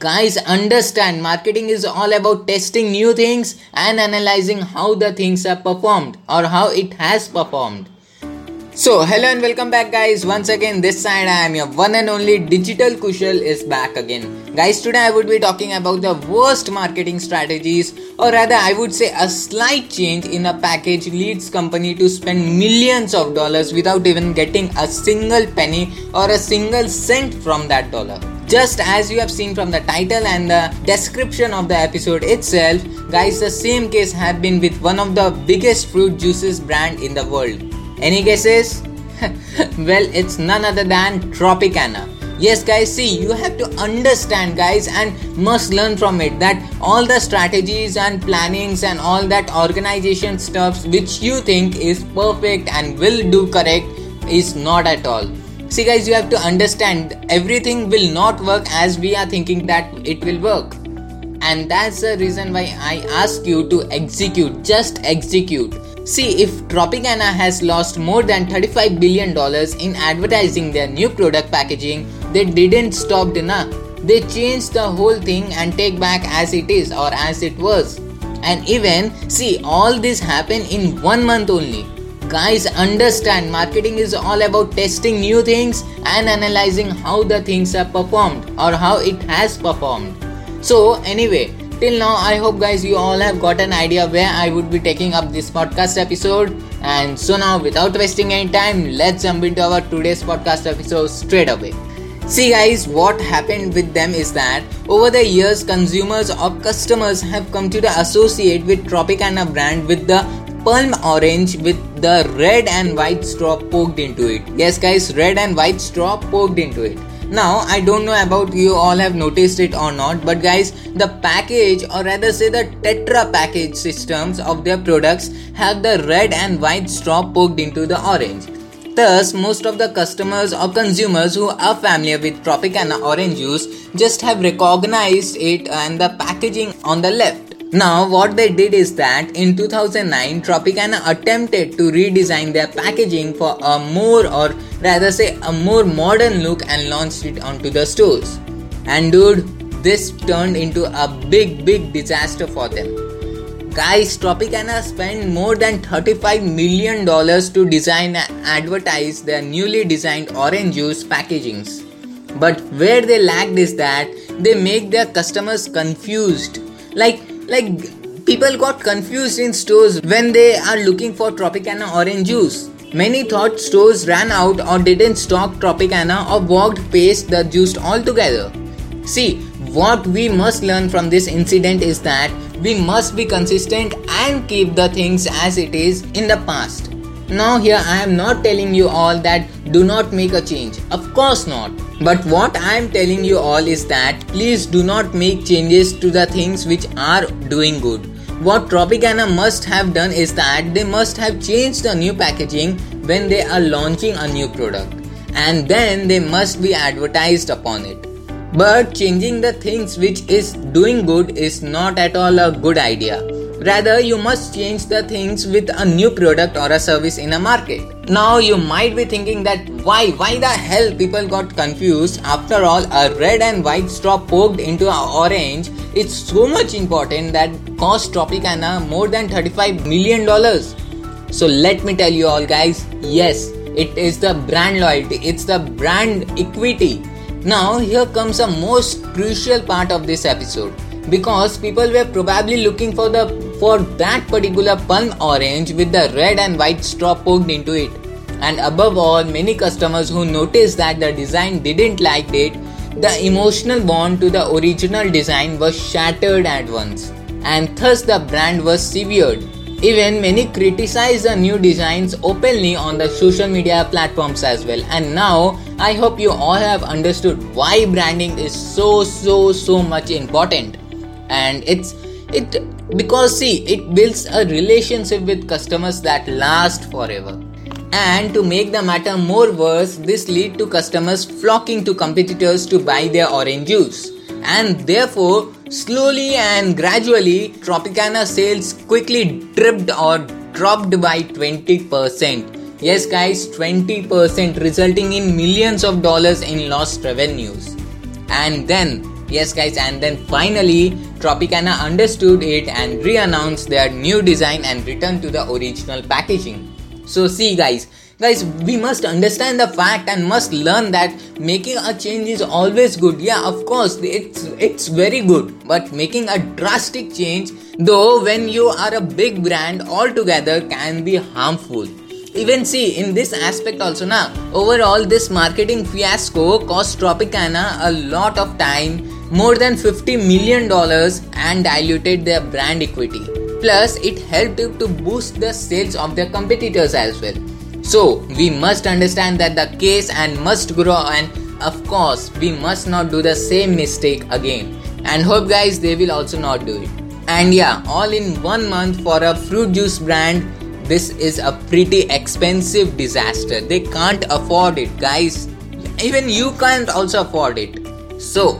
Guys, understand marketing is all about testing new things and analyzing how the things are performed or how it has performed. So, hello and welcome back, guys. Once again, this side I am your one and only Digital Kushal is back again. Guys, today I would be talking about the worst marketing strategies, or rather, I would say a slight change in a package leads company to spend millions of dollars without even getting a single penny or a single cent from that dollar. Just as you have seen from the title and the description of the episode itself, guys, the same case have been with one of the biggest fruit juices brand in the world. Any guesses? well, it's none other than Tropicana. Yes, guys, see, you have to understand, guys, and must learn from it that all the strategies and plannings and all that organization stuffs which you think is perfect and will do correct is not at all See, guys, you have to understand everything will not work as we are thinking that it will work. And that's the reason why I ask you to execute, just execute. See, if Tropicana has lost more than $35 billion in advertising their new product packaging, they didn't stop enough. They changed the whole thing and take back as it is or as it was. And even, see, all this happened in one month only guys understand marketing is all about testing new things and analyzing how the things are performed or how it has performed. So anyway till now i hope guys you all have got an idea where i would be taking up this podcast episode. And so now without wasting any time let's jump into our today's podcast episode straight away. See guys, what happened with them is that over the years consumers or customers have come to associate with Tropicana brand with the palm orange with the red and white straw poked into it. Yes, guys, red and white straw poked into it. Now, I don't know about you all have noticed it or not, but guys, the package or rather say the Tetra package systems of their products have the red and white straw poked into the orange. Thus, most of the customers or consumers who are familiar with Tropicana orange juice just have recognized it and the packaging on the left. Now, what they did is that in 2009, Tropicana attempted to redesign their packaging for a more, or rather say, a more modern look and launched it onto the stores. And dude, this turned into a big, big disaster for them. Guys, Tropicana spent more than $35 million to design and advertise their newly designed orange juice packagings. But where they lacked is that they make their customers confused. Like like people got confused in stores when they are looking for Tropicana orange juice. Many thought stores ran out or didn't stock Tropicana or walked past the juice altogether. See, what we must learn from this incident is that we must be consistent and keep the things as it is in the past. Now, here I am not telling you all that do not make a change. Of course not. But what I am telling you all is that please do not make changes to the things which are doing good. What Tropicana must have done is that they must have changed the new packaging when they are launching a new product and then they must be advertised upon it. But changing the things which is doing good is not at all a good idea. Rather, you must change the things with a new product or a service in a market. Now, you might be thinking that why, why the hell people got confused? After all, a red and white straw poked into an orange is so much important that cost Tropicana more than $35 million. So, let me tell you all, guys, yes, it is the brand loyalty, it's the brand equity. Now, here comes the most crucial part of this episode because people were probably looking for the for that particular palm orange with the red and white straw poked into it. And above all, many customers who noticed that the design didn't like it, the emotional bond to the original design was shattered at once, and thus the brand was severed. Even many criticized the new designs openly on the social media platforms as well. And now I hope you all have understood why branding is so so so much important and it's it because see it builds a relationship with customers that last forever. And to make the matter more worse this lead to customers flocking to competitors to buy their orange juice. And therefore slowly and gradually tropicana sales quickly dripped or dropped by 20% yes guys 20% resulting in millions of dollars in lost revenues. And then Yes, guys, and then finally, Tropicana understood it and re announced their new design and returned to the original packaging. So, see, guys, guys we must understand the fact and must learn that making a change is always good yeah of course it's it's very good but making a drastic change though when you are a big brand altogether can be harmful even see in this aspect also now overall this marketing fiasco cost tropicana a lot of time more than 50 million dollars and diluted their brand equity plus it helped to boost the sales of their competitors as well so we must understand that the case and must grow and of course we must not do the same mistake again and hope guys they will also not do it. And yeah, all in one month for a fruit juice brand this is a pretty expensive disaster. They can't afford it guys. Even you can't also afford it. So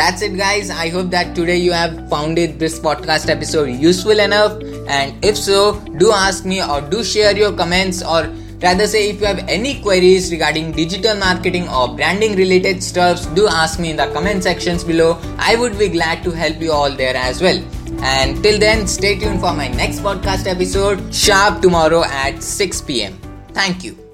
that's it guys i hope that today you have found it this podcast episode useful enough and if so do ask me or do share your comments or Rather say if you have any queries regarding digital marketing or branding related stuffs, do ask me in the comment sections below. I would be glad to help you all there as well. And till then, stay tuned for my next podcast episode, sharp tomorrow at 6 pm. Thank you.